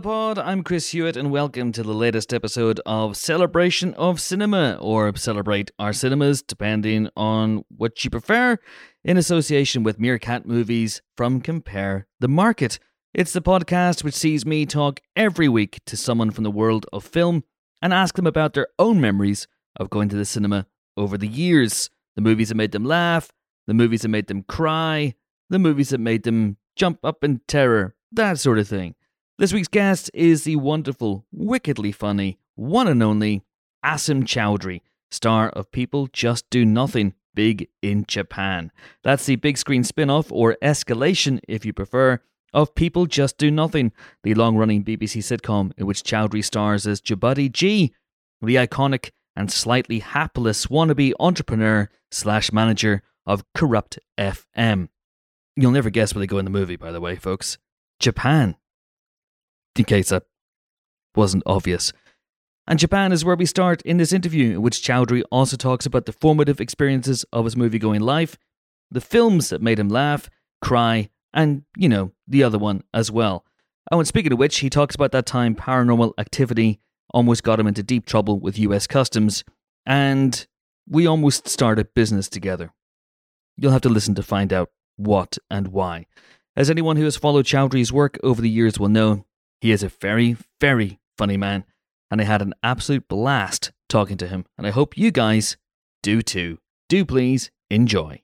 Pod. I'm Chris Hewitt, and welcome to the latest episode of Celebration of Cinema, or Celebrate Our Cinemas, depending on what you prefer, in association with Meerkat Movies from Compare the Market. It's the podcast which sees me talk every week to someone from the world of film and ask them about their own memories of going to the cinema over the years. The movies that made them laugh, the movies that made them cry, the movies that made them jump up in terror, that sort of thing. This week's guest is the wonderful, wickedly funny, one and only Asim Chaudhry, star of People Just Do Nothing, big in Japan. That's the big screen spin off, or escalation if you prefer, of People Just Do Nothing, the long running BBC sitcom in which Chaudhry stars as Chabuddy G, the iconic and slightly hapless wannabe entrepreneur slash manager of Kurupt FM. You'll never guess where they go in the movie, by the way, folks. Japan in case that wasn't obvious. And Japan is where we start in this interview, in which Chaudhry also talks about the formative experiences of his movie going life, the films that made him laugh, cry, and, you know, the other one as well. Oh, and speaking of which, he talks about that time paranormal activity almost got him into deep trouble with US Customs, and we almost started business together. You'll have to listen to find out what and why. As anyone who has followed Chaudhry's work over the years will know, he is a very, very funny man, and I had an absolute blast talking to him, and I hope you guys do too. Do please enjoy.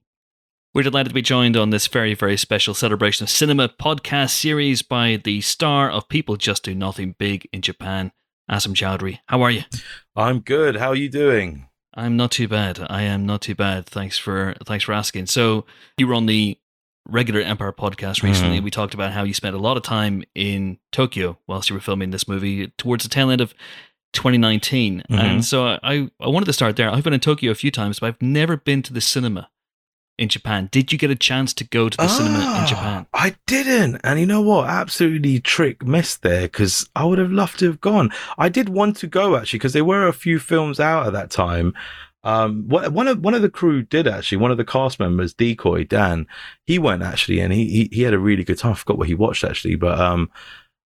We're delighted to be joined on this very, very special celebration of cinema podcast series by the star of People Just Do Nothing Big in Japan, Asim Chaudhry. How are you? I'm good. How are you doing? I'm not too bad. I am not too bad. Thanks for thanks for asking. So you were on the regular Empire podcast recently, Mm-hmm. we talked about how you spent a lot of time in Tokyo whilst you were filming this movie towards the tail end of 2019. Mhm. And so I, I wanted to start there. I've been in Tokyo a few times, but I've never been to the cinema in Japan. Did you get a chance to go to the cinema in Ah, Japan? I didn't. And you know what? Absolutely trick missed there because I would have loved to have gone. I did want to go actually because there were a few films out at that time. Um, one of one of the crew did actually. One of the cast members, Decoy Dan, he went actually, and he he, he had a really good time. I forgot what he watched actually, but um,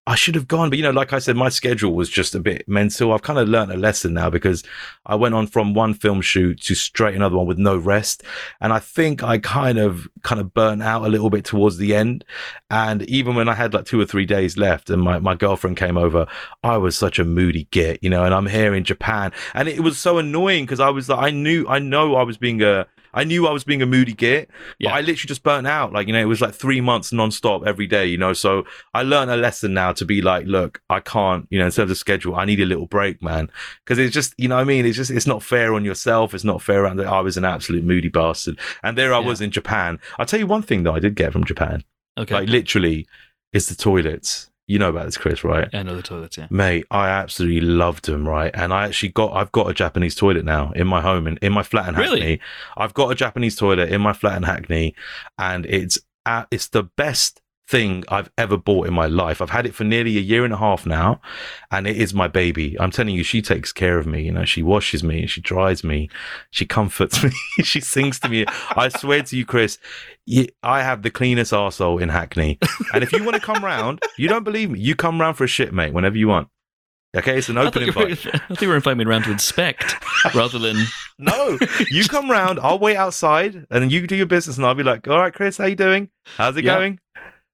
I should have gone. But you know, like I said, my schedule was just a bit mental. I've kind of learned a lesson now because I went on from one film shoot to straight another one with no rest, and I think I kind of kind of burnt out a little bit towards the end. And even when I had like two or three days left, and my my girlfriend came over, I was such a moody git, you know. And I'm here in Japan, and it was so annoying because I was like, I knew, I know, I was being a I knew I was being a moody git, Yeah. but I literally just burnt out. Like, you know, it was like three months nonstop every day, you know. So I learned a lesson now to be like, look, I can't, you know, in terms of schedule, I need a little break, man. Cause it's just, you know what I mean? It's just, it's not fair on yourself. It's not fair around that I was an absolute moody bastard. And there I Yeah. was in Japan. I'll tell you one thing though, I did get from Japan. Okay. Like, literally, it's the toilets. You know about this, Chris, right? I know the toilets, yeah. Mate, I absolutely loved them, right? And I actually got, I've got a Japanese toilet now in my home, in, in my flat in Hackney. Really? I've got a Japanese toilet in my flat in Hackney, and it's, uh, it's the best thing I've ever bought in my life. I've had it for nearly a year and a half now, and it is my baby. I'm telling you, she takes care of me. You know, she washes me, she dries me, she comforts me, she sings to me. I swear to you, Chris, you, I have the cleanest arsehole in Hackney. And if you want to come round, you don't believe me, you come round for a shit, mate, whenever you want. Okay, it's an I open thought, you were. I thought you were inviting me around to inspect rather than. No, you come round, I'll wait outside, and then you do your business, and I'll be like, "All right, Chris, how you doing? How's it Yeah. going?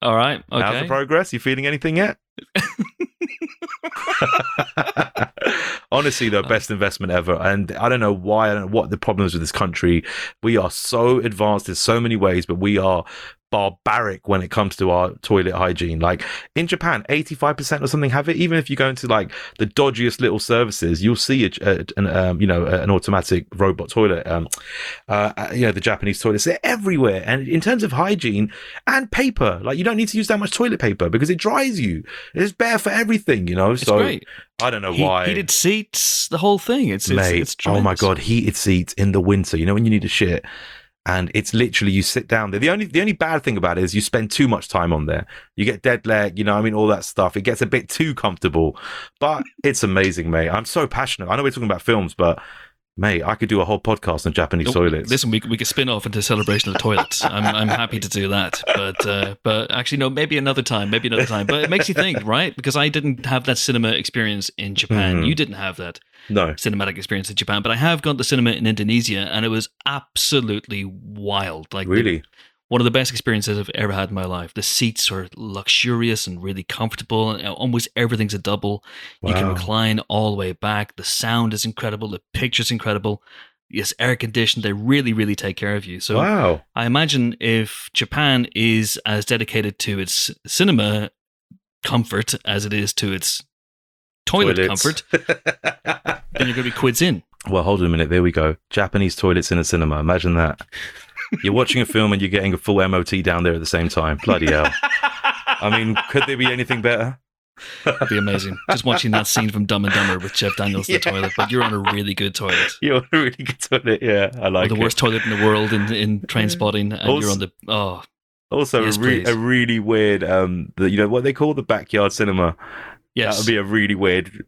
All right. How's the progress? You feeling anything yet?" Honestly, the best investment ever. And I don't know why, I don't know what the problem is with this country. We are so advanced in so many ways, but we are barbaric when it comes to our toilet hygiene. Like in Japan, 85% or something have it. Even if you go into like the dodgiest little services, you'll see a, a- an, um, you know, an automatic robot toilet. Um, uh, you know, the Japanese toilets, they're everywhere. And in terms of hygiene and paper, like you don't need to use that much toilet paper because it dries you. It's bare for everything, you know? It's so great. I don't know He- why. Heated seats, the whole thing. It's, it's, Mate, it's oh my god, heated seats in the winter. You know when you need a shit, and it's literally you sit down there. The only the only bad thing about it is you spend too much time on there. You get dead leg, you know. I mean, all that stuff. It gets a bit too comfortable, but it's amazing, mate. I'm so passionate. I know we're talking about films, but Mate, I could do a whole podcast on Japanese Oh, toilets. Listen, we, we could spin off into celebration of toilets. I'm I'm happy to do that, but uh, but actually no, maybe another time, maybe another time. But it makes you think, right? Because I didn't have that cinema experience in Japan. Mhm. You didn't have that no. cinematic experience in Japan, but I have gone to cinema in Indonesia, and it was absolutely wild. Like the- Really? One of the best experiences I've ever had in my life. The seats are luxurious and really comfortable, and almost everything's a double. You can recline all the way back. The sound is incredible. The picture's incredible. It's air conditioned. They really, really take care of you. So wow. I imagine if Japan is as dedicated to its cinema comfort as it is to its toilet Toilets. comfort, then you're going to be quids in. Well, hold on a minute. There we go. Japanese toilets in a cinema. Imagine that. You're watching a film and you're getting a full MOT down there at the same time. Bloody hell. I mean, could there be anything better? That'd be amazing. Just watching that scene from Dumb and Dumber with Jeff Daniels in Yeah. the toilet, but you're on a really good toilet. You're on a really good toilet. Yeah, I Or like the it. worst toilet in the world in in Trainspotting, and Also- you're on the oh Also, Yes, a, re- a really weird, um, the, you know what they call the backyard cinema. Yes. That would be a really weird,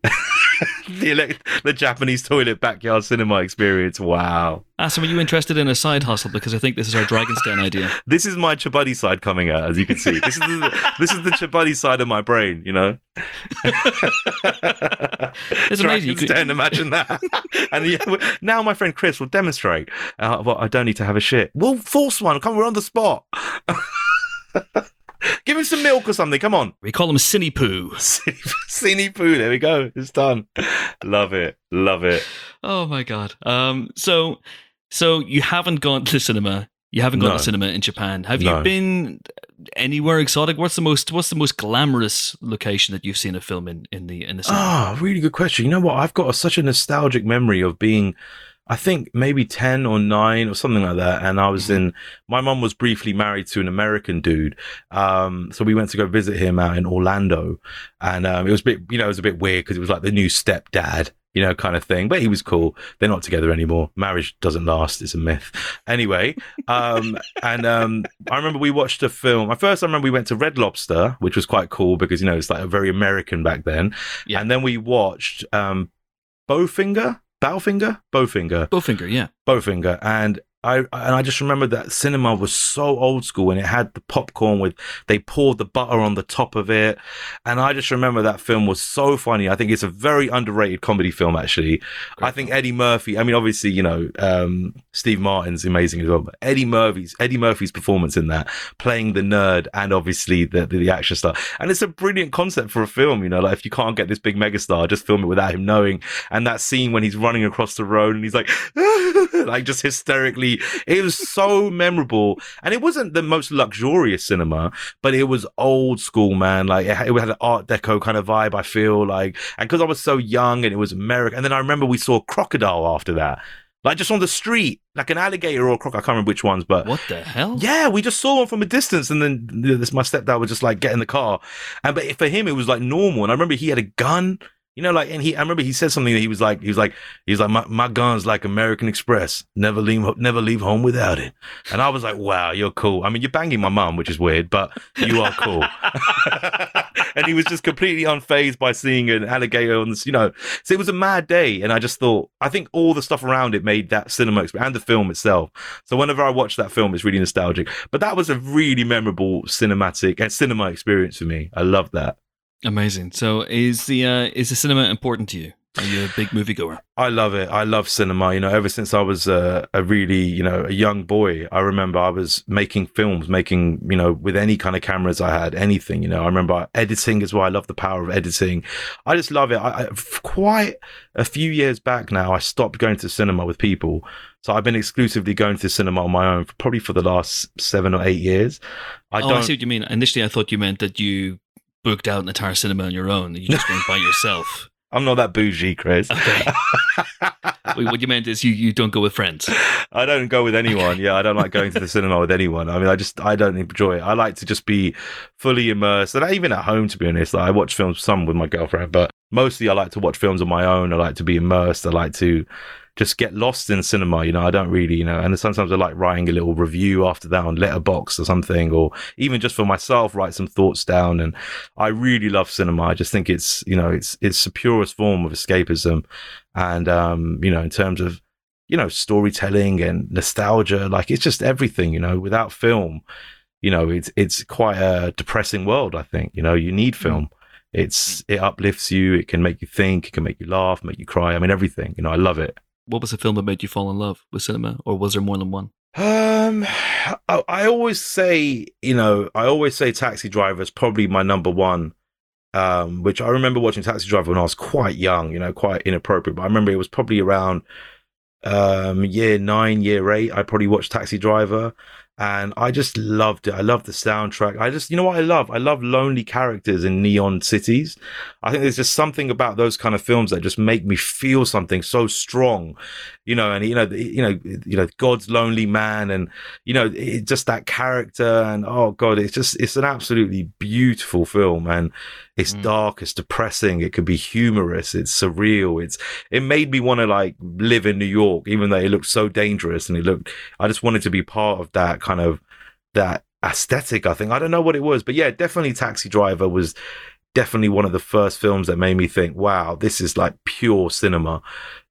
the elect- the Japanese toilet backyard cinema experience. Wow, Ah, so are you interested in a side hustle? Because I think this is our Dragon's Den idea. this is my Chabuddy side coming out, as you can see. This is the, this is the Chabuddy side of my brain. You know, It's amazing. You Dragon's could- Den, imagine that. and yeah, now my friend Chris will demonstrate. Uh, well, I don't need to have a shit. We'll force one. Come, we're on the spot. Give him some milk or something. Come on. We call him Cine Poo. Cine poo. There we go. It's done. Love it. Love it. Oh my god. Um. So, so you haven't gone to the cinema. You haven't gone No. to cinema in Japan. Have No. you been anywhere exotic? What's the most What's the most glamorous location that you've seen a film in in the in the cinema? Ah, really good question. You know what? I've got a, such a nostalgic memory of being, I think maybe 10 or 9 or something like that. And I was in, my mum was briefly married to an American dude. Um, so we went to go visit him out in Orlando. And um, it was a bit, you know, it was a bit weird because it was like the new stepdad. You know, kind of thing, but he was cool. They're not together anymore. Marriage doesn't last; it's a myth. Anyway, um, and um, I remember we watched a film. At first, I remember we went to Red Lobster, which was quite cool because you know it's like a very American back then. Yeah. And then we watched um, Bowfinger, Bowfinger, Bowfinger, Bowfinger, yeah. Bowfinger, and I and I just remember that cinema was so old school, and it had the popcorn with they poured the butter on the top of it, and I just remember that film was so funny. I think it's a very underrated comedy film, actually. I think Eddie Murphy. I mean, obviously, you know, um, Steve Martin's amazing as well, but Eddie Murphy's Eddie Murphy's performance in that, playing the nerd, and obviously the the, the action star, and it's a brilliant concept for a film. You know, like if you can't get this big megastar, just film it without him knowing. And that scene when he's running across the road and he's like, like just hysterically, it was so memorable. And it wasn't the most luxurious cinema, but it was old school, man. Like it had, it had an Art Deco kind of vibe. I feel like, and because I was so young and it was American, and then I remember we saw Crocodile after that. Like just on the street, like an alligator or a croc. I can't remember which ones, but What the hell? yeah, we just saw one from a distance, and then this my stepdad was just like get in the car, and but for him it was like normal. And I remember he had a gun, you know, like and he I remember he said something that he was like he was like he was like my, my gun's like American Express, never leave never leave home without it. And I was like, wow, you're cool. I mean, you're banging my mum, which is weird, but you are cool. and he was just completely unfazed by seeing an alligator on this, you know. So it was a mad day, and I just thought I think all the stuff around it made that cinema experience and the film itself. So whenever I watch that film, it's really nostalgic. But that was a really memorable cinematic and cinema experience for me. I love that. Amazing. So is the uh, is the cinema important to you? Are you a big moviegoer? I love it. I love cinema. You know, ever since I was a, a really, you know, a young boy, I remember I was making films, making, you know, with any kind of cameras I had, anything. You know, I remember editing as well. I love the power of editing. I just love it. I, I, quite a few years back now, I stopped going to cinema with people. So I've been exclusively going to cinema on my own, for, probably for the last seven or eight years. I oh, don't. I see what you mean. Initially, I thought you meant that you booked out an entire cinema on your own. You just went by yourself. I'm not that bougie, Chris. Okay. What you meant is you, you don't go with friends. I don't go with anyone. Yeah, I don't like going to the cinema with anyone. I mean, I just I don't enjoy it. I like to just be fully immersed, and even at home, to be honest. Like, I watch films some with my girlfriend, but mostly I like to watch films on my own. I like to be immersed. I like to just get lost in cinema. You know, I don't really, you know, and sometimes I like writing a little review after that on Letterboxd or something, or even just for myself, write some thoughts down. And I really love cinema. I just think it's, you know, it's it's the purest form of escapism. And um, you know, in terms of you know, storytelling and nostalgia. Like it's just everything, you know, without film, you know, it's, it's quite a depressing world. I think, you know, you need Mm. film. It's, it uplifts you. It can make you think. It can make you laugh, make you cry. I mean, everything, you know, I love it. What was the film that made you fall in love with cinema, or was there more than one? Um, I, I always say, you know, I always say Taxi Driver is probably my number one. Um, which I remember watching Taxi Driver when I was quite young, you know, quite inappropriate. But I remember it was probably around um year nine, year eight. I probably watched Taxi Driver, and I just loved it. I loved the soundtrack. I just, you know what I love? I love lonely characters in neon cities. I think there's just something about those kind of films that just make me feel something so strong, you know. And you know, you know, you know, God's lonely man, and you know, it, just that character. And oh god, it's just, it's an absolutely beautiful film, and it's Mm. dark, it's depressing, it could be humorous, it's surreal. It's, it made me want to like live in New York, even though it looked so dangerous, and it looked. I just wanted to be part of that kind of that aesthetic. I think I don't know what it was, but yeah, definitely Taxi Driver was definitely one of the first films that made me think, wow, this is like pure cinema,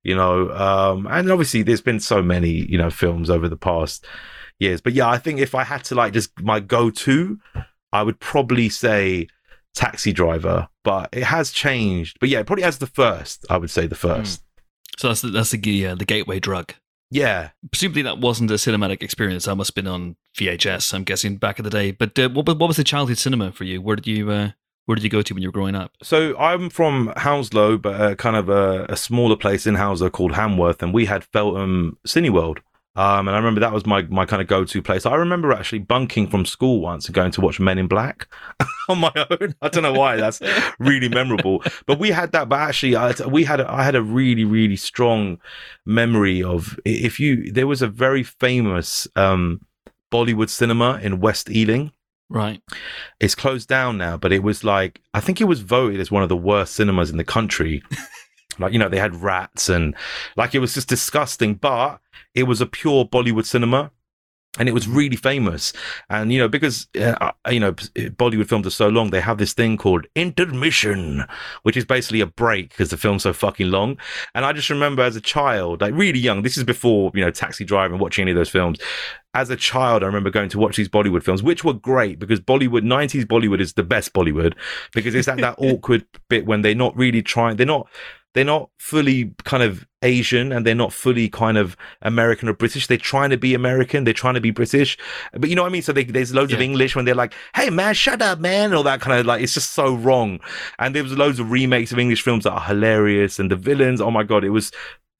you know. Um, and obviously, there's been so many, you know, films over the past years, but yeah, I think if I had to like just my go-to, I would probably say Taxi Driver, but it has changed. But yeah, it probably has the first, I would say the first. So that's the, that's the uh, the gateway drug. Yeah, Presumably that wasn't a cinematic experience. That must have been on VHS. I'm guessing back in the day. But uh, what was- what was the childhood cinema for you? Where did you uh, where did you go to when you were growing up? So I'm from Hounslow, but uh, kind of a, a smaller place in Hounslow called Hanworth, and we had Feltham Cineworld. Um, and I remember that was my, my kind of go to place. I remember actually bunking from school once and going to watch Men in Black on my own. I don't know why that's really memorable, but we had that. But actually, I, we had a, I had a really really strong memory of if you there was a very famous um, Bollywood cinema in West Ealing Right. it's closed down now, but it was like I think it was voted as one of the worst cinemas in the country. like you know they had rats and like it was just disgusting, but it was a pure Bollywood cinema. And it was really famous, and you know because uh, uh, you know Bollywood films are so long, they have this thing called intermission, which is basically a break because the film's so fucking long. And I just remember as a child, like really young, this is before you know Taxi Driver and watching any of those films as a child, I remember going to watch these Bollywood films, which were great because Bollywood, 90s Bollywood is the best Bollywood because it's at that awkward bit when they're not really trying, they're not, they're not fully kind of Asian and they're not fully kind of American or British. They're trying to be American. They're trying to be British. But you know what I mean? So they, there's loads of English when they're like, hey man, shut up, man. And all that kind of like, it's just so wrong. And there was loads of remakes of English films that are hilarious. And the villains, oh my God, it was,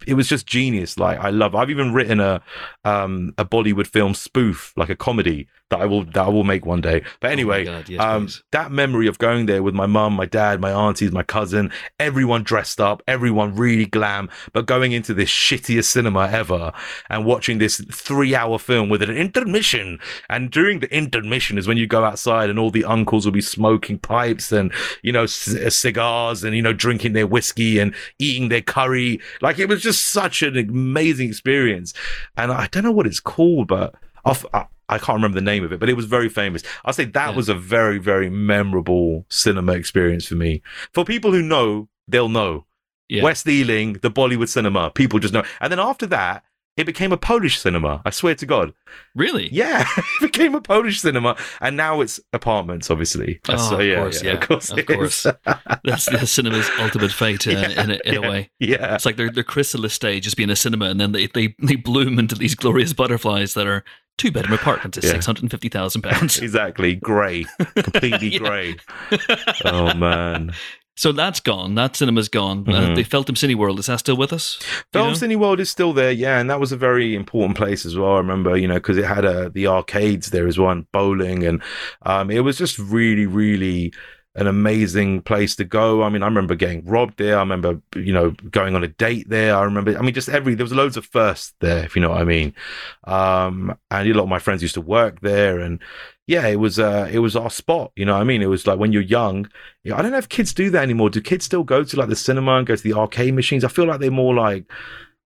it was just genius. Like I love. I've even written a um a Bollywood film spoof, like a comedy that I will that I will make one day. But anyway, Oh God, yes, um, please. that memory of going there with my mum, my dad, my aunties, my cousin, everyone dressed up, everyone really glam, but going into this shittiest cinema ever and watching this three-hour film with an intermission. And during the intermission is when you go outside and all the uncles will be smoking pipes and you know c- cigars and you know drinking their whiskey and eating their curry. Like it was just such an amazing experience. And I don't know what it's called, but off. I, I can't remember the name of it, but it was very famous. I'll say that Yeah. was a very, very memorable cinema experience for me. For people who know, they'll know. Yeah. West Ealing, the Bollywood cinema, people just know. And then after that, it became a Polish cinema. I swear to God. Really? Yeah, it became a Polish cinema, and now it's apartments, obviously. Oh, so, of yeah, course, yeah, yeah, of course, of course. That's the cinema's ultimate fate uh, in, a, in a way. Yeah, It's like their their chrysalis stage just being a cinema, and then they, they, they bloom into these glorious butterflies that are two bedroom apartments at Yeah. six hundred and fifty thousand pounds. exactly. Grey, completely Yeah. grey. Oh man. So that's gone. That cinema's gone. Uh, Mhm. they Feltham Cineworld. Is that still with us? Do you Film? Cineworld is still there, yeah, and that was a very important place as well. I remember, you know, because it had uh, the arcades there as well, and bowling, and um, it was just really, really an amazing place to go. I mean, I remember getting robbed there. I remember, you know, going on a date there. I remember, I mean, just every there was loads of firsts there, if you know what I mean. Um, and a lot of my friends used to work there, and yeah, it was uh, it was our spot. You know what I mean? It was like when you're young. Yeah, I don't know if kids do that anymore. Do kids still go to like the cinema and go to the arcade machines? I feel like they're more like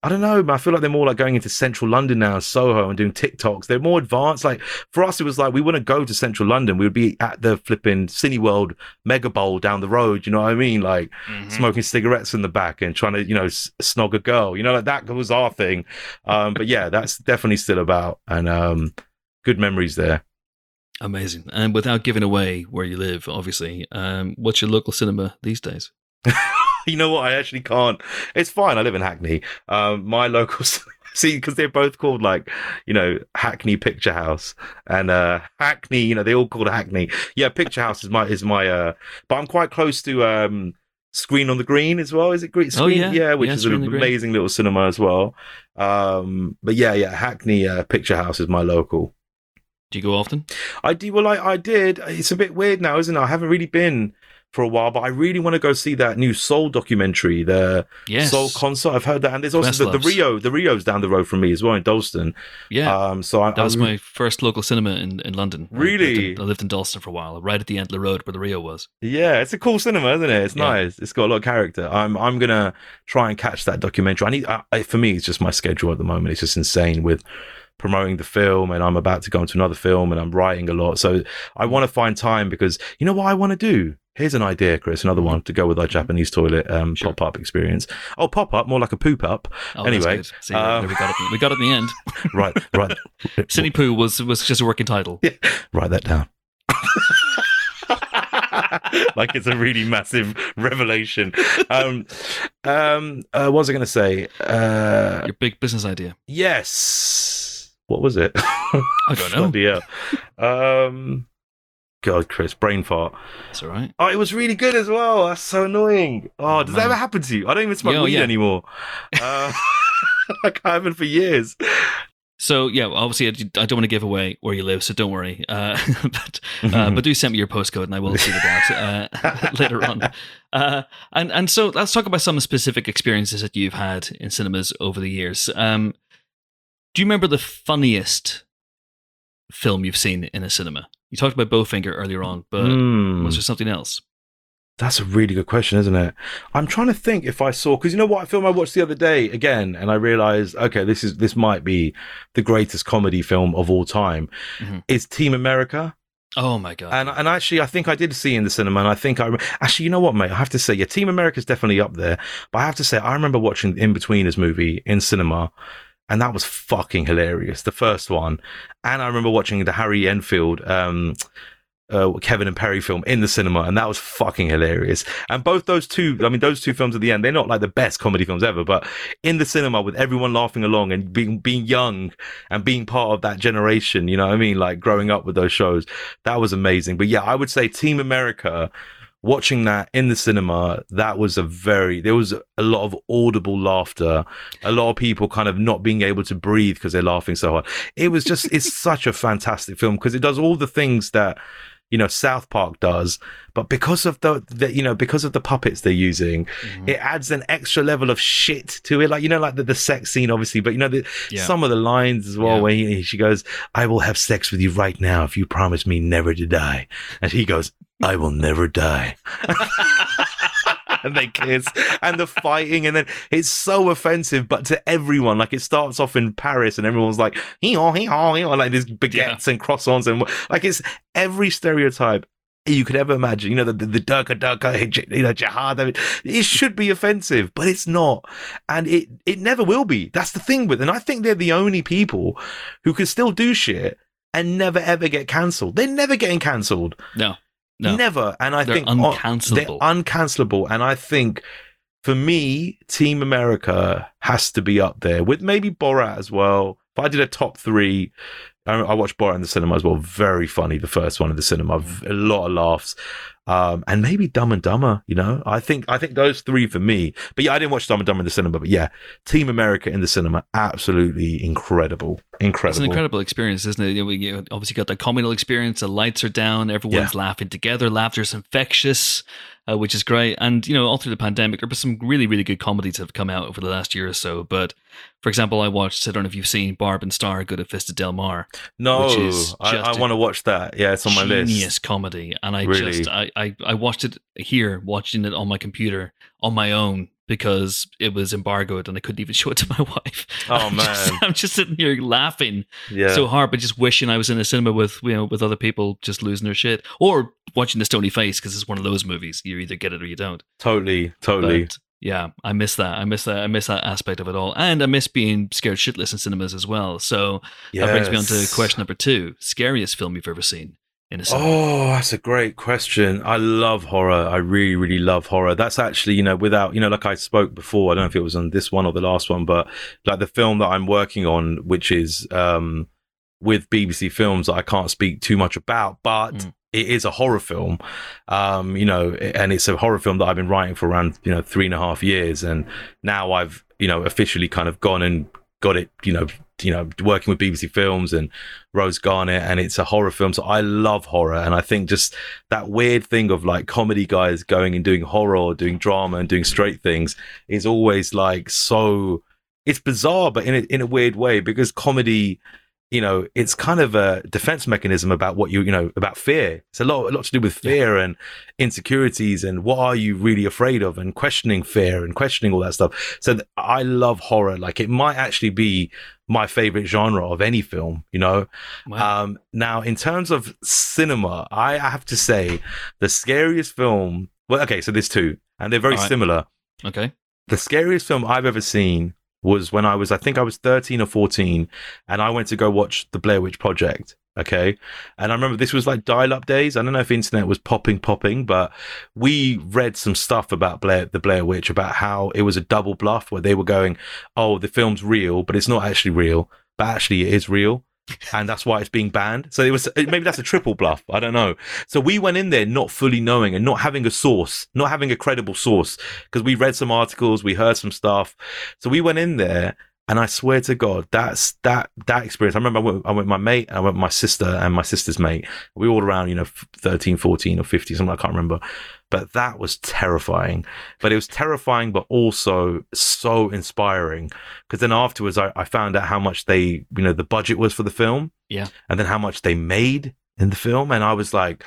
I don't know. I feel like they're more like going into central London now, Soho, and doing TikToks. They're more advanced. Like for us, it was like we wouldn't go to central London. We would be at the flipping Cineworld Mega Bowl down the road. You know what I mean? Like Mhm. smoking cigarettes in the back and trying to, you know, s- snog a girl. You know, like that was our thing. Um, but yeah, that's definitely still about and um, good memories there. Amazing. And without giving away where you live, obviously, um, what's your local cinema these days? you know what? I actually can't. It's fine. I live in Hackney. Um, my local. See, because they're both called like, you know, Hackney Picture House and uh Hackney. You know, they all called Hackney. Yeah, Picture House is my is my. uh But I'm quite close to um Screen on the Green as well. Is it Green? Screen? Oh, Screen? yeah. which Yeah, is an amazing little cinema as well. Um, but yeah, yeah, Hackney uh, Picture House is my local. Do you go often? I do. Well, I, I did. It's a bit weird now, isn't it? I haven't really been for a while, but I really want to go see that new Soul documentary, the Yes. Soul concert. I've heard that, and there's also the, the Rio. The Rio's down the road from me as well in Dalston. yeah. Um, so I, that was I'm- my first local cinema in, in London. I lived Really? in- I lived in Dalston for a while, right at the end of the road where the Rio was. Yeah, it's a cool cinema, isn't it? It's Yeah. nice. It's got a lot of character. I'm I'm gonna try and catch that documentary. I need. I, I, for me, it's just my schedule at the moment. It's just insane with promoting the film, and I'm about to go into another film, and I'm writing a lot. So I want to find time because you know what I want to do. Here's an idea, Chris. Another one to go with our Japanese toilet um, Sure. pop up experience. Oh, pop up, more like a poop up. Oh, Anyway. See, um, we got it. in- We got it in the end. Right, right. Cine Poo was was just a working title. Write that down. like it's a really massive revelation. Um, um, uh, what was I going to say? Uh, Your big business idea. yes. What was it? I don't know. Hell. Um, God, Chris, brain fart. That's all right. Oh, it was really good as well. That's so annoying. Oh, does that ever happen to you? I don't even smoke Yeah, oh, weed yeah. anymore. Uh, like I haven't for years. So yeah, obviously I, I don't want to give away where you live, so don't worry. Uh, but uh, but do send me your postcode, and I will see that uh, later on. Uh, and and so let's talk about some specific experiences that you've had in cinemas over the years. Um, do you remember the funniest film you've seen in a cinema? You talked about Bowfinger earlier on, but Hmm. was there something else? That's a really good question, isn't it? I'm trying to think if I saw because you know what film I watched the other day again, and I realized okay, this is this might be the greatest comedy film of all time. Mhm. Is Team America, Oh my god! and and actually I think I did see in the cinema, and I think I actually you know what, mate, I have to say yeah, Team America is definitely up there, but I have to say I remember watching the Inbetweeners movie in cinema. And that was fucking hilarious, the first one. And I remember watching the Harry Enfield, um, uh, Kevin and Perry film in the cinema, and that was fucking hilarious. And both those two, I mean, those two films at the end, they're not like the best comedy films ever, but in the cinema with everyone laughing along and being being young and being part of that generation, you know what I mean? Like growing up with those shows, that was amazing. But yeah, I would say Team America. Watching that in the cinema, that was a very, there was a lot of audible laughter, a lot of people kind of not being able to breathe because they're laughing so hard. It was just, it's such a fantastic film because it does all the things that you know South Park does, but because of the, the you know because of the puppets they're using, Mhm. it adds an extra level of shit to it. Like you know, like the, the sex scene, obviously, but you know the, Yeah. some of the lines as well Yeah. where he, she goes, "I will have sex with you right now if you promise me never to die," and he goes, "I will never die." and they kiss and the fighting and then it's so offensive but to everyone like it starts off in paris and everyone's like hee haw hee haw hee haw like there's baguettes and croissants and like it's every stereotype you could ever imagine you know the the, the durka durka you know jihad I mean, it should be offensive but it's not. And it it never will be. That's the thing with and i think they're the only people who can still do shit and never ever get cancelled. They're never getting cancelled. No, no, Never. And I They're think uncancelable. They're uncancelable. And I think for me, Team America has to be up there with maybe Borat as well. If I did a top three, I, I watched Borat in the cinema as well. Very funny, the first one in the cinema. Mm. A lot of laughs. Um, and maybe Dumb and Dumber, you know, I think, I think those three for me, but yeah, I didn't watch Dumb and Dumber in the cinema, but yeah, Team America in the cinema, absolutely incredible. Incredible. It's an incredible experience, isn't it? You obviously got the communal experience. The lights are down. Everyone's laughing together. Laughter's infectious, uh, which is great. And you know, all through the pandemic, there were some really, really good comedies that have come out over the last year or so. But for example, I watched. I don't know if you've seen Barb and Star Go to Vista Del Mar. no, which is I, just want to watch that. Yeah, it's on my list. Genius comedy, and I Really? just I, I I watched it here, watching it on my computer on my own because it was embargoed and I couldn't even show it to my wife. Oh I'm just- man. I'm just sitting here laughing Yeah. so hard, but just wishing I was in a cinema with you know with other people just losing their shit or watching the Stony Face because it's one of those movies you either get it or you don't. totally, totally. But, yeah, I miss that. I miss that. I miss that aspect of it all, and I miss being scared shitless in cinemas as well. So that brings me on to question number two: scariest film you've ever seen in a cinema. Oh, that's a great question. I love horror. I really, really love horror. That's actually, you know, without, you know, like I spoke before, I don't know if it was on this one or the last one, but like the film that I'm working on, which is um, with BBC Films that I can't speak too much about, but Mm. it is a horror film. Um, you know, and it's a horror film that I've been writing for around, you know, three and a half years. And now I've, you know, officially kind of gone and got it, you know, you know, working with BBC Films and Rose Garnett, and it's a horror film. So I love horror, and I think just that weird thing of like comedy guys going and doing horror or doing drama and doing straight things is always like so. It's bizarre, but in a, in a weird way because comedy, you know, it's kind of a defense mechanism about what you you know about fear. It's a lot a lot to do with fear and insecurities and what are you really afraid of and questioning fear and questioning all that stuff. So th- I love horror. Like it might actually be my favorite genre of any film, you know. Wow. Um, now, in terms of cinema, I have to say the scariest film. Well, okay, so there's two, and they're very right. similar. okay. The scariest film I've ever seen was when I was, I think I was 13 or 14, and I went to go watch The Blair Witch Project. Okay. And I remember this was like dial up days. I don't know if internet was popping, popping, but we read some stuff about Blair, the Blair Witch, about how it was a double bluff where they were going, oh, the film's real, but it's not actually real, but actually it is real. And that's why it's being banned. So it was maybe that's a triple bluff. I don't know. So we went in there not fully knowing and not having a source, not having a credible source, because we read some articles, we heard some stuff. So we went in there and I swear to God, that's that that experience. I remember I went, I went with my mate, I went with my sister and my sister's mate. We were all around, you know, 13, 14 or 50, something I can't remember. But that was terrifying. But it was terrifying, but also so inspiring. Because then afterwards, I, I found out how much they, you know, the budget was for the film. Yeah. And then how much they made in the film. And I was like,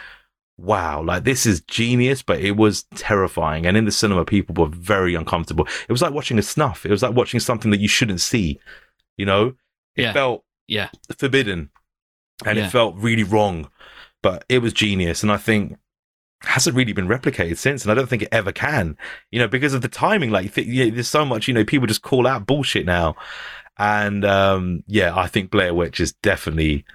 wow, like this is genius, but it was terrifying. And in the cinema, people were very uncomfortable. It was like watching a snuff. It was like watching something that you shouldn't see. You know, it Yeah. felt Yeah. forbidden, and Yeah. it felt really wrong. But it was genius, and I think hasn't really been replicated since, and I don't think it ever can. You know, because of the timing. Like, th- yeah, there's so much. You know, people just call out bullshit now, and um, yeah, I think Blair Witch is definitely,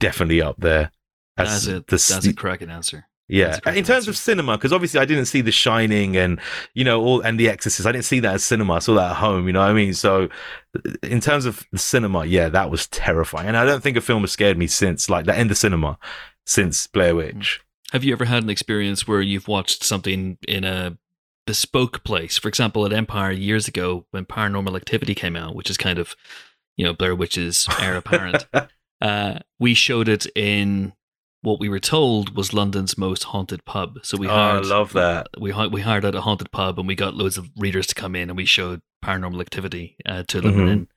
definitely up there. That's a the that's a cracking answer. yeah, That's in terms answer. of cinema, because obviously I didn't see The Shining and you know all and The Exorcist. I didn't see that as cinema. I saw that at home. You know what I mean? So, in terms of the cinema, yeah, that was terrifying. And I don't think a film has scared me since like that in the cinema since Blair Witch. Have you ever had an experience where you've watched something in a bespoke place? For example, at Empire years ago when Paranormal Activity came out, which is kind of, you know, Blair Witch's heir apparent. uh, we showed it in what we were told was London's most haunted pub. So we Oh, I love that. We we hired out a haunted pub and we got loads of readers to come in and we showed Paranormal Activity uh, to them. Mhm. And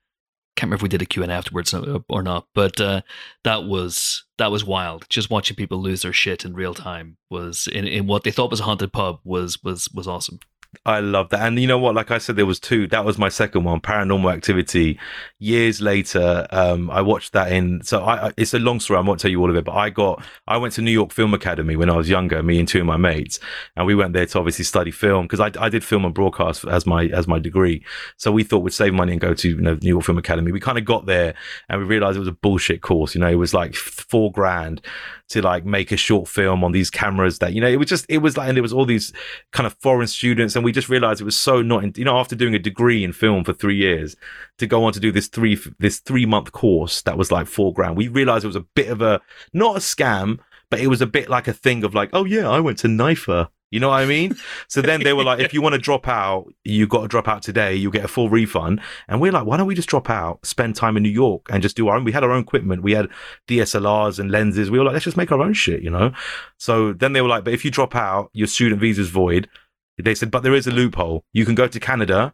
can't remember if we did a Q and A afterwards or or not, but uh, that was that was wild. Just watching people lose their shit in real time was in, in what they thought was a haunted pub was was was awesome. I love that. And you know what? Like I said, there was two. That was my second one, Paranormal Activity. Years later, um, I watched that in. So I, I, it's a long story. I won't tell you all of it, but I got, I went to New York Film Academy when I was younger, me and two of my mates, and we went there to obviously study film because I, I did film and broadcast as my, as my degree. So we thought we'd save money and go to, you know, New York Film Academy. We kind of got there and we realized it was a bullshit course. You know, it was like four grand to like make a short film on these cameras that, you know, it was just, it was like, and there was all these kind of foreign students and we just realized it was so not in, you know after doing a degree in film for three years to go on to do this three this three month course that was like four grand we realized it was a bit of a not a scam but it was a bit like a thing of like oh yeah i went to NYFA you know what I mean? So then they were like, if you want to drop out, you got to drop out today. You'll get a full refund. And we're like, why don't we just drop out, spend time in New York and just do our own? We had our own equipment. We had DSLRs and lenses. We were like, let's just make our own shit, you know? So then they were like, but if you drop out, your student visa's void. They said, but there is a loophole. You can go to Canada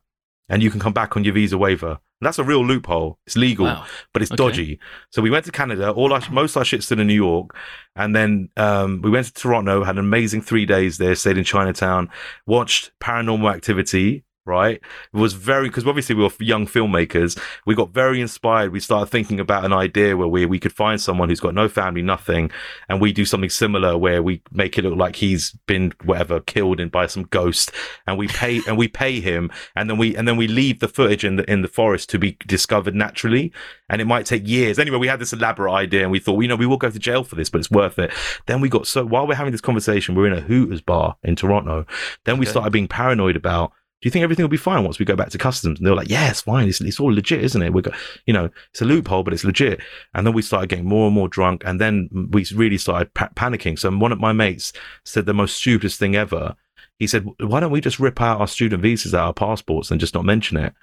and you can come back on your visa waiver. That's a real loophole. It's legal, Wow. but it's Okay. dodgy. So we went to Canada. All our most of our shit still in New York, and then um, we went to Toronto. Had an amazing three days there. Stayed in Chinatown. Watched Paranormal Activity right? It was very because obviously we were young filmmakers. We got very inspired. We started thinking about an idea where we we could find someone who's got no family, nothing, and we do something similar where we make it look like he's been whatever killed in by some ghost, and we pay and we pay him, and then we and then we leave the footage in the in the forest to be discovered naturally, and it might take years. Anyway, we had this elaborate idea, and we thought, well, you know, we will go to jail for this, but it's worth it. Then we got so while we're having this conversation, we're in a Hooters bar in Toronto. Then we Okay. started being paranoid about do you think everything will be fine once we go back to customs? And they were like, yeah, it's fine. It's, it's all legit, isn't it? We got, you know, it's a loophole, but it's legit. And then we started getting more and more drunk. And then we really started pa- panicking. So one of my mates said the most stupidest thing ever. He said, why don't we just rip out our student visas out our passports and just not mention it?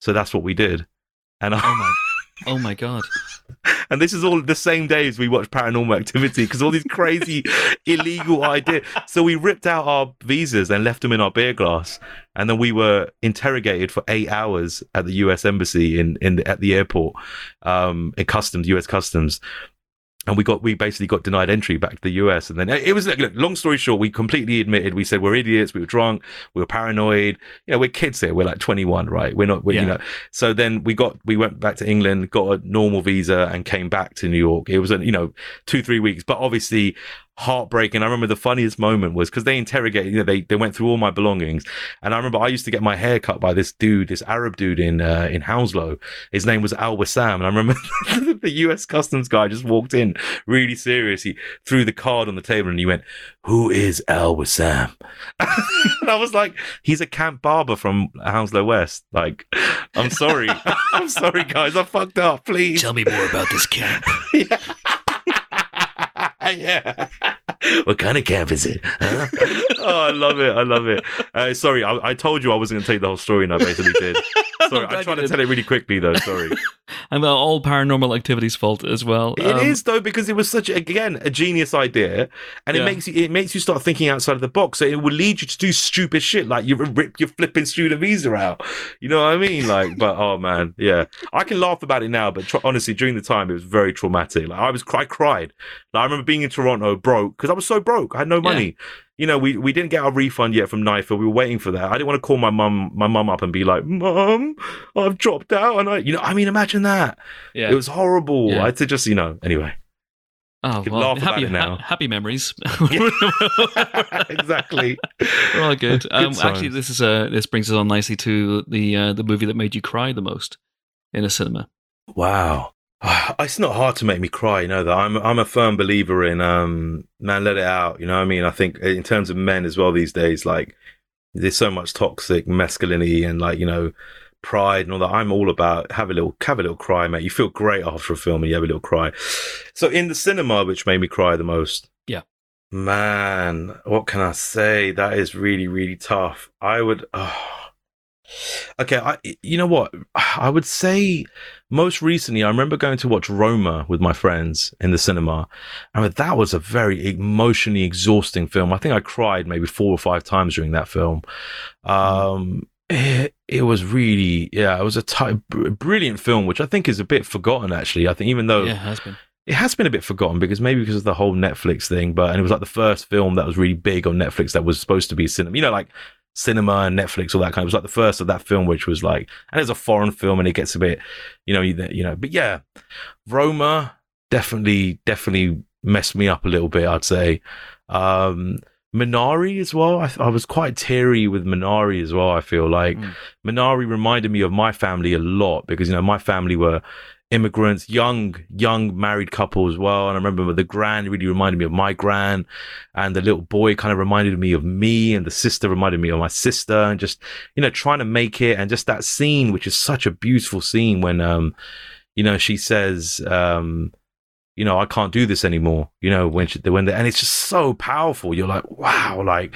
So that's what we did. And I, Oh my, oh my god. and this is all the same day as we watched Paranormal Activity because all these crazy illegal ideas. So we ripped out our visas and left them in our beer glass, and then we were interrogated for eight hours at the U.S. embassy in in the, at the airport, um, in customs, U.S. customs. And we got we basically got denied entry back to the US, and then uh, it was like look, long story short, we completely admitted we said we're idiots, we were drunk, we were paranoid. You know, we're kids here, we're like 21, right? We're not, we're, Yeah. you know. So then we got we went back to England, got a normal visa, and came back to New York. It was a you know two three weeks, but obviously heartbreaking. I remember the funniest moment was because they interrogated, you know, they they went through all my belongings, and I remember I used to get my hair cut by this dude, this Arab dude in uh, in Hounslow. His name was Al Wassam, and I remember the U.S. Customs guy just walked in really serious. He threw the card on the table and he went, "Who is Al Wassam?" and I was like, "He's a camp barber from Hounslow West." Like, I'm sorry, I'm sorry, guys, I fucked up. Please, Tell me more about this camp. yeah. yeah. What kind of camp is it? Huh? oh, I love it. I love it. Uh, sorry, I, I told you I wasn't going to take the whole story, and I basically did. Sorry, I'm trying to tell it really quickly, though. Sorry. And well, all paranormal activity's fault as well. It is Um, though because it was such again a genius idea, and it makes you it makes you start thinking outside of the box. So it will lead you to do stupid shit like you rip your flipping student visa out. You know what I mean? Like, but oh man, yeah, I can laugh about it now, but tr- honestly, during the time, it was very traumatic. Like I was, I cried. Like, I remember being in Toronto broke because I was so broke. I had no money. You know, we, we didn't get our refund yet from NYFA. We were waiting for that. I didn't want to call my mum my mum up and be like, "Mum, I've dropped out," and I, you know, I mean, imagine that. yeah. It was horrible. Yeah. I had to just, you know, anyway. oh, well, happy, ha- happy memories. exactly. We're all good. Um, Good actually, this is uh, this brings us on nicely to the uh, the movie that made you cry the most in a cinema. Wow. It's not hard to make me cry, you know that. I'm I'm a firm believer in um man, let it out. You know what I mean? I think in terms of men as well these days, like there's so much toxic masculinity and like, you know, pride and all that. I'm all about have a little have a little cry, mate. You feel great after a film and you have a little cry. So in the cinema, which made me cry the most. Yeah. Man, what can I say? That is really, really tough. I would oh. Okay, I you know what? I would say most recently, I remember going to watch Roma with my friends in the cinema, and that was a very emotionally exhausting film. I think I cried maybe four or five times during that film. Um, it, it was really, yeah, it was a t- br- brilliant film, which I think is a bit forgotten actually. I think even though Yeah, it has been. it has been a bit forgotten because maybe because of the whole Netflix thing, but and it was like the first film that was really big on Netflix that was supposed to be cinema. You know, like cinema and Netflix, all that kind of. It was like the first of that film, which was like, and it's a foreign film, and it gets a bit, you know, you, you know. But yeah, Roma definitely, definitely messed me up a little bit. I'd say. Um, Minari as well. I, I was quite teary with Minari as well. I feel like Mm. Minari reminded me of my family a lot because you know my family were immigrants, young, young married couple as well. And I remember the grand really reminded me of my grand, and the little boy kind of reminded me of me, and the sister reminded me of my sister, and just you know trying to make it, and just that scene, which is such a beautiful scene when um, you know, she says um. You know, I can't do this anymore. You know, when she, when the, and it's just so powerful. You're like, wow, like,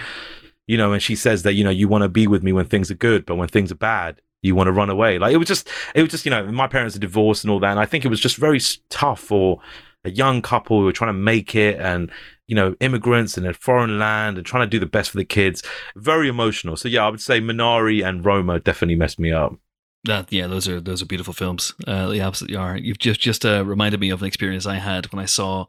you know, and she says that, you know, you want to be with me when things are good, but when things are bad, you want to run away. Like it was just, it was just, you know, my parents are divorced and all that. And I think it was just very tough for a young couple who were trying to make it and, you know, immigrants in a foreign land and trying to do the best for the kids. Very emotional. So yeah, I would say Minari and Roma definitely messed me up. That yeah, those are those are beautiful films. Uh, they absolutely are. You've just just uh, reminded me of an experience I had when I saw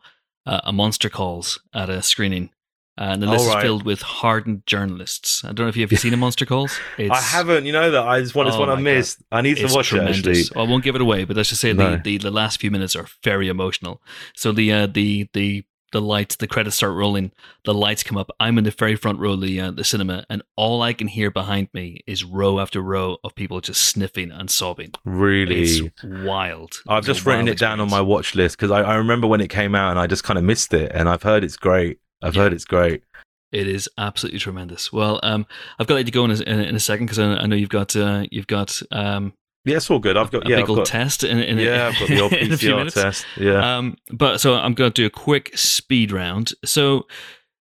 uh, a Monster Calls at a screening and the list All is filled with hardened journalists. I don't know if you have you seen a Monster Calls. It's, I haven't. You know that I just want. It's Oh one I missed. I need to watch tremendous. it. Well, I won't give it away, but let's just say No. the, the, the last few minutes are very emotional. So the uh, the the the lights, the credits start rolling. The lights come up. I'm in the very front row of the uh, the cinema, and all I can hear behind me is row after row of people just sniffing and sobbing. really. It's wild. I've It's just written it down on my watch list because I, I remember when it came out and I just kind of missed it. And I've heard it's great. I've Yeah. heard it's great. It is absolutely tremendous. Well, um, I've got to go in a, in a, second because I, I know you've got uh, you've got um, Yeah, it's all good. I've got a yeah, big I've old got, test in, in, yeah, I've got the old a PCR test. Yeah. Um, but so I'm going to do a quick speed round. So,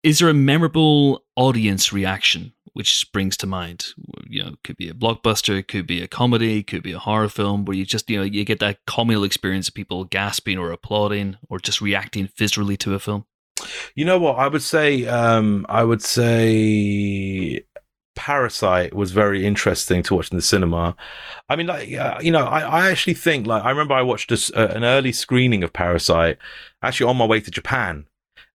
is there a memorable audience reaction which springs to mind? You know, could be a blockbuster, could be a comedy, could be a horror film where you just you know you get that communal experience of people gasping or applauding or just reacting viscerally to a film. You know what? I would say, um, I would say Parasite was very interesting to watch in the cinema. I mean, like, uh, you know, I, I actually think, like, I remember I watched this, uh, an early screening of Parasite actually on my way to Japan.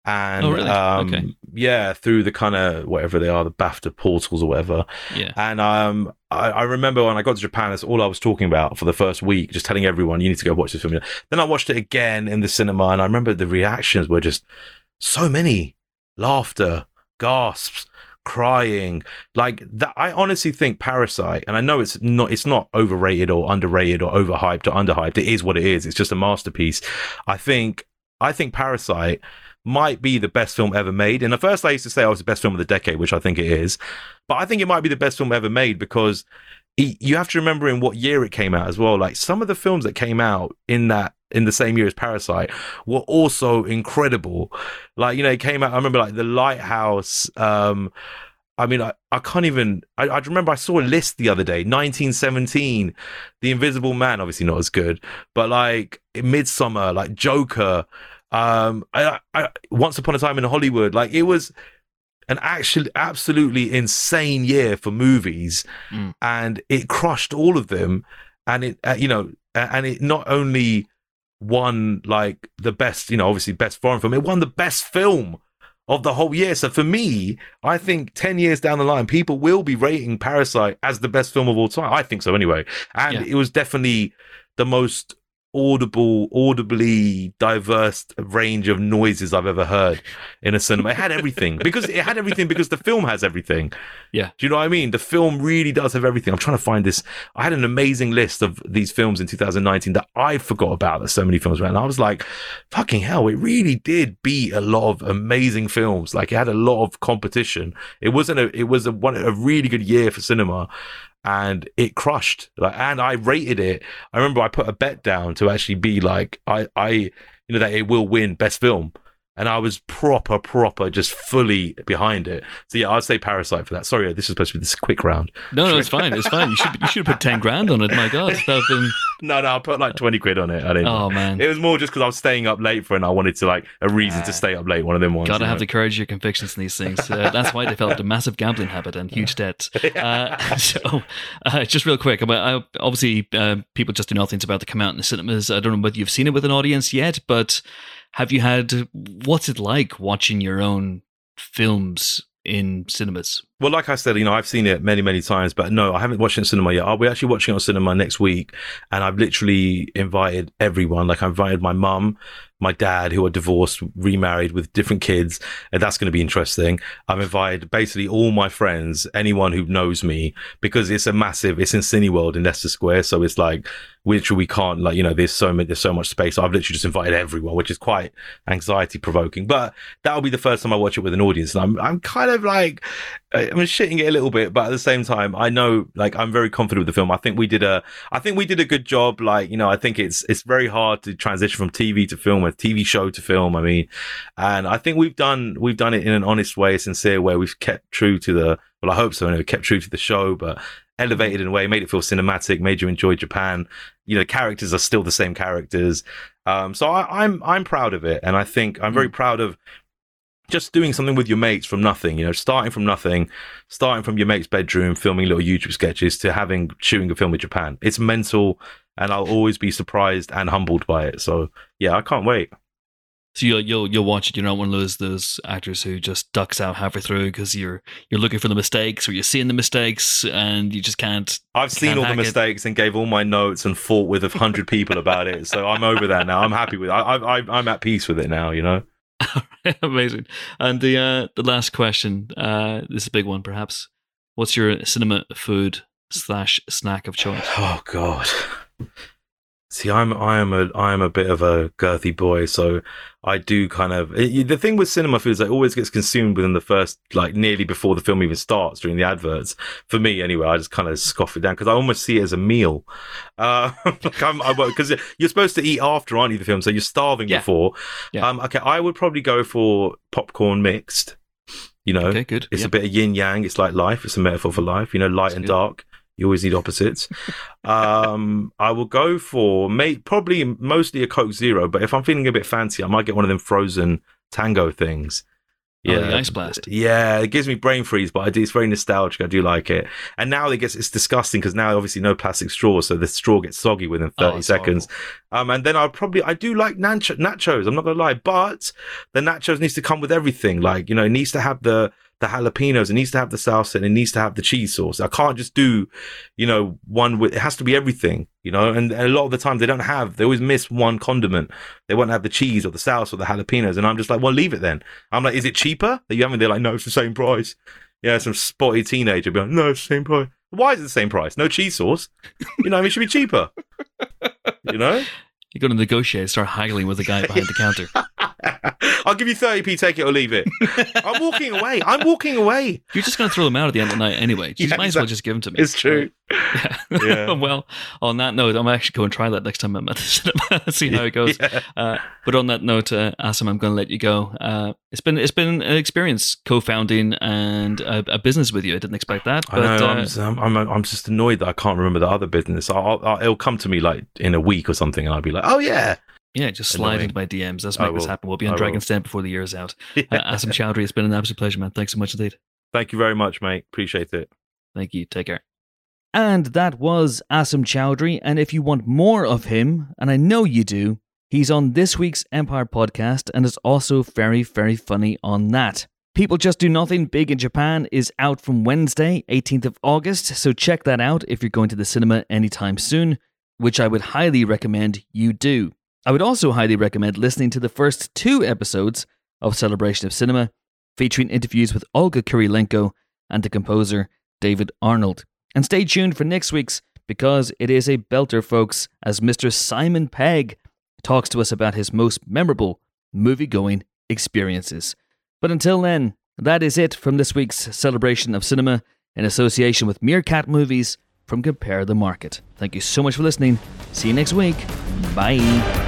And, Oh, really? um, Okay. yeah, through the kind of whatever they are, the BAFTA portals or whatever. Yeah, And um, I, I remember when I got to Japan, that's all I was talking about for the first week, just telling everyone, you need to go watch this film. Then I watched it again in the cinema, and I remember the reactions were just so many laughter, gasps, crying. Like that, I honestly think Parasite, and I know it's not, it's not overrated or underrated or overhyped or underhyped. It is what it is. It's just a masterpiece. I think, I think Parasite might be the best film ever made. In the first, I used to say oh, I was the best film of the decade, which I think it is. But I think it might be the best film ever made because you have to remember in what year it came out as well. Like some of the films that came out in that in the same year as Parasite were also incredible. Like you know, it came out. I remember like The Lighthouse. Um, I mean, I, I can't even. I, I remember I saw a list the other day. 1917, The Invisible Man. Obviously not as good, but like Midsommar, like Joker. Um, I, I, Once Upon a Time in Hollywood. Like it was an actually absolutely insane year for movies, Mm. and it crushed all of them. And it, uh, you know, and it not only won like the best, you know, obviously best foreign film, it won the best film of the whole year. So for me, I think 10 years down the line, people will be rating Parasite as the best film of all time. I think so anyway. And Yeah. it was definitely the most audible, audibly diverse range of noises I've ever heard in a cinema. It had everything because it had everything because the film has everything. Yeah. Do you know what I mean? The film really does have everything. I'm trying to find this. I had an amazing list of these films in 2019 that I forgot about that so many films were. And I was like, fucking hell, it really did beat a lot of amazing films. Like it had a lot of competition. It wasn't a, it was a one, a really good year for cinema and it crushed. Like, and I rated it. I remember I put a bet down to actually be like, I, I, you know, that it will win best film. And I was proper, proper, just fully behind it. So yeah, I'd say Parasite for that. Sorry, this is supposed to be this quick round. no, no, it's fine, it's fine. You should you should have put ten grand on it. My God, that been. No, no, I put like twenty quid on it. I didn't. Oh man, It was more just because I was staying up late for it and I wanted to like a reason to stay up late. One of them ones. Got to you have know? the courage of your convictions in these things. Uh, that's why I developed a massive gambling habit and huge debts. Uh, so, uh, just real quick, I, I, obviously, uh, people just do not think it's about to come out in the cinemas. I don't know whether you've seen it with an audience yet, but have you had? What's it like watching your own films in cinemas? Well, like I said, you know, I've seen it many, many times, but no, I haven't watched it in cinema yet. I'll be actually watching it on cinema next week, and I've literally invited everyone. Like, I invited my mum, my dad, who are divorced, remarried with different kids, and that's going to be interesting. I've invited basically all my friends, anyone who knows me, because it's a massive. It's in Cineworld in Leicester Square, so it's like literally we can't like you know there's so many there's so much space. I've literally just invited everyone, which is quite anxiety provoking. But that'll be the first time I watch it with an audience, and I'm I'm kind of like I'm shitting it a little bit, but at the same time, I know like I'm very confident with the film. I think we did a I think we did a good job. Like you know, I think it's it's very hard to transition from TV to film, a TV show to film. I mean, and I think we've done we've done it in an honest way, a sincere way. We've kept true to the well, I hope so. Anyway, kept true to the show, but elevated in a way, made it feel cinematic, made you enjoy Japan. You know, characters are still the same characters. Um, so I, I'm I'm proud of it, and I think I'm very proud of just doing something with your mates from nothing. You know, starting from nothing, starting from your mate's bedroom, filming little YouTube sketches to having shooting a film with Japan. It's mental, and I'll always be surprised and humbled by it. So yeah, I can't wait. So you'll you'll you'll watch it. You're not one of those those actors who just ducks out halfway through because you're you're looking for the mistakes or you're seeing the mistakes and you just can't. I've seen can't all the hack it. mistakes and gave all my notes and fought with a hundred people about it. So I'm over that now. I'm happy with it. I, I- I'm at peace with it now. You know. Amazing. And the uh, the last question. Uh, this is a big one, perhaps. What's your cinema food slash snack of choice? Oh God. See, I'm I am a I am a bit of a girthy boy, so I do kind of it- the thing with cinema food is it always gets consumed within the first like nearly before the film even starts during the adverts. For me, anyway, I just kind of scoff it down because I almost see it as a meal. Uh, like I'm because you're supposed to eat after, aren't you? The film, so you're starving Yeah. before. Yeah. Um, okay, I would probably go for popcorn mixed. You know, Okay, good. it's a bit of yin yang. It's like life. It's a metaphor for life. You know, light That's and good. dark. You always need opposites. um, I will go for may, probably mostly a Coke Zero, but if I'm feeling a bit fancy, I might get one of them frozen tango things. Oh, the Ice Blast. Yeah, it gives me brain freeze, but I do. It's very nostalgic. I do like it. And now it gets it's disgusting because now obviously no plastic straw, so the straw gets soggy within Oh, thirty it's seconds. Um, and then I'll probably I do like nacho, nachos. I'm not gonna lie, but the nachos needs to come with everything. Like you know, it needs to have the the jalapenos, it needs to have the salsa, and it needs to have the cheese sauce. I can't just do, you know, one with. It has to be everything. You know, and, and a lot of the time they don't have. They always miss one condiment. They won't have the cheese or the salsa or the jalapenos, and I'm just like, well, leave it then. I'm like, is it cheaper that you having? They're like, no, it's the same price. Yeah, some spotty teenager be like, no, it's the same price. Why is it the same price? No cheese sauce. You know, I mean, it should be cheaper. You know. You're going to negotiate, start haggling with the guy behind the counter. I'll give you 30p, take it or leave it. I'm walking away. I'm walking away. You're just going to throw them out at the end of the night anyway. You Yeah, might as well just give them to me. It's true. Yeah. Yeah. well, on that note, I'm actually going to try that next time I'm at the cinema. See how it goes. Uh, but on that note, uh, Asim, I'm going to let you go. Uh, it's been it's been an experience co-founding and a, a business with you. I didn't expect that, I know. Uh, I'm, just, I'm, I'm, just annoyed that I can't remember the other business. I'll, I'll, it'll come to me like in a week or something, and I'll be like, "Oh yeah, yeah, just slide into my DMs. Let's make this happen. We'll be on I. Dragon's Den before the year is out. Uh, Asim Chaudhry, it's been an absolute pleasure, man. Thanks so much indeed. Thank you very much, mate. Appreciate it. Thank you. Take care. And that was Asim Chaudhry. And if you want more of him, and I know you do, he's on this week's Empire podcast and is also very, very funny on that. People Just Do Nothing Big in Japan is out from Wednesday, 18th of August, so check that out if you're going to the cinema anytime soon, which I would highly recommend you do. I would also highly recommend listening to the first two episodes of Celebration of Cinema, featuring interviews with Olga Kurylenko and the composer David Arnold. And stay tuned for next week's because it is a belter, folks, as Mr. Simon Pegg talks to us about his most memorable movie going experiences. But until then, that is it from this week's celebration of cinema in association with Meerkat Movies from Compare the Market. Thank you so much for listening. See you next week. Bye.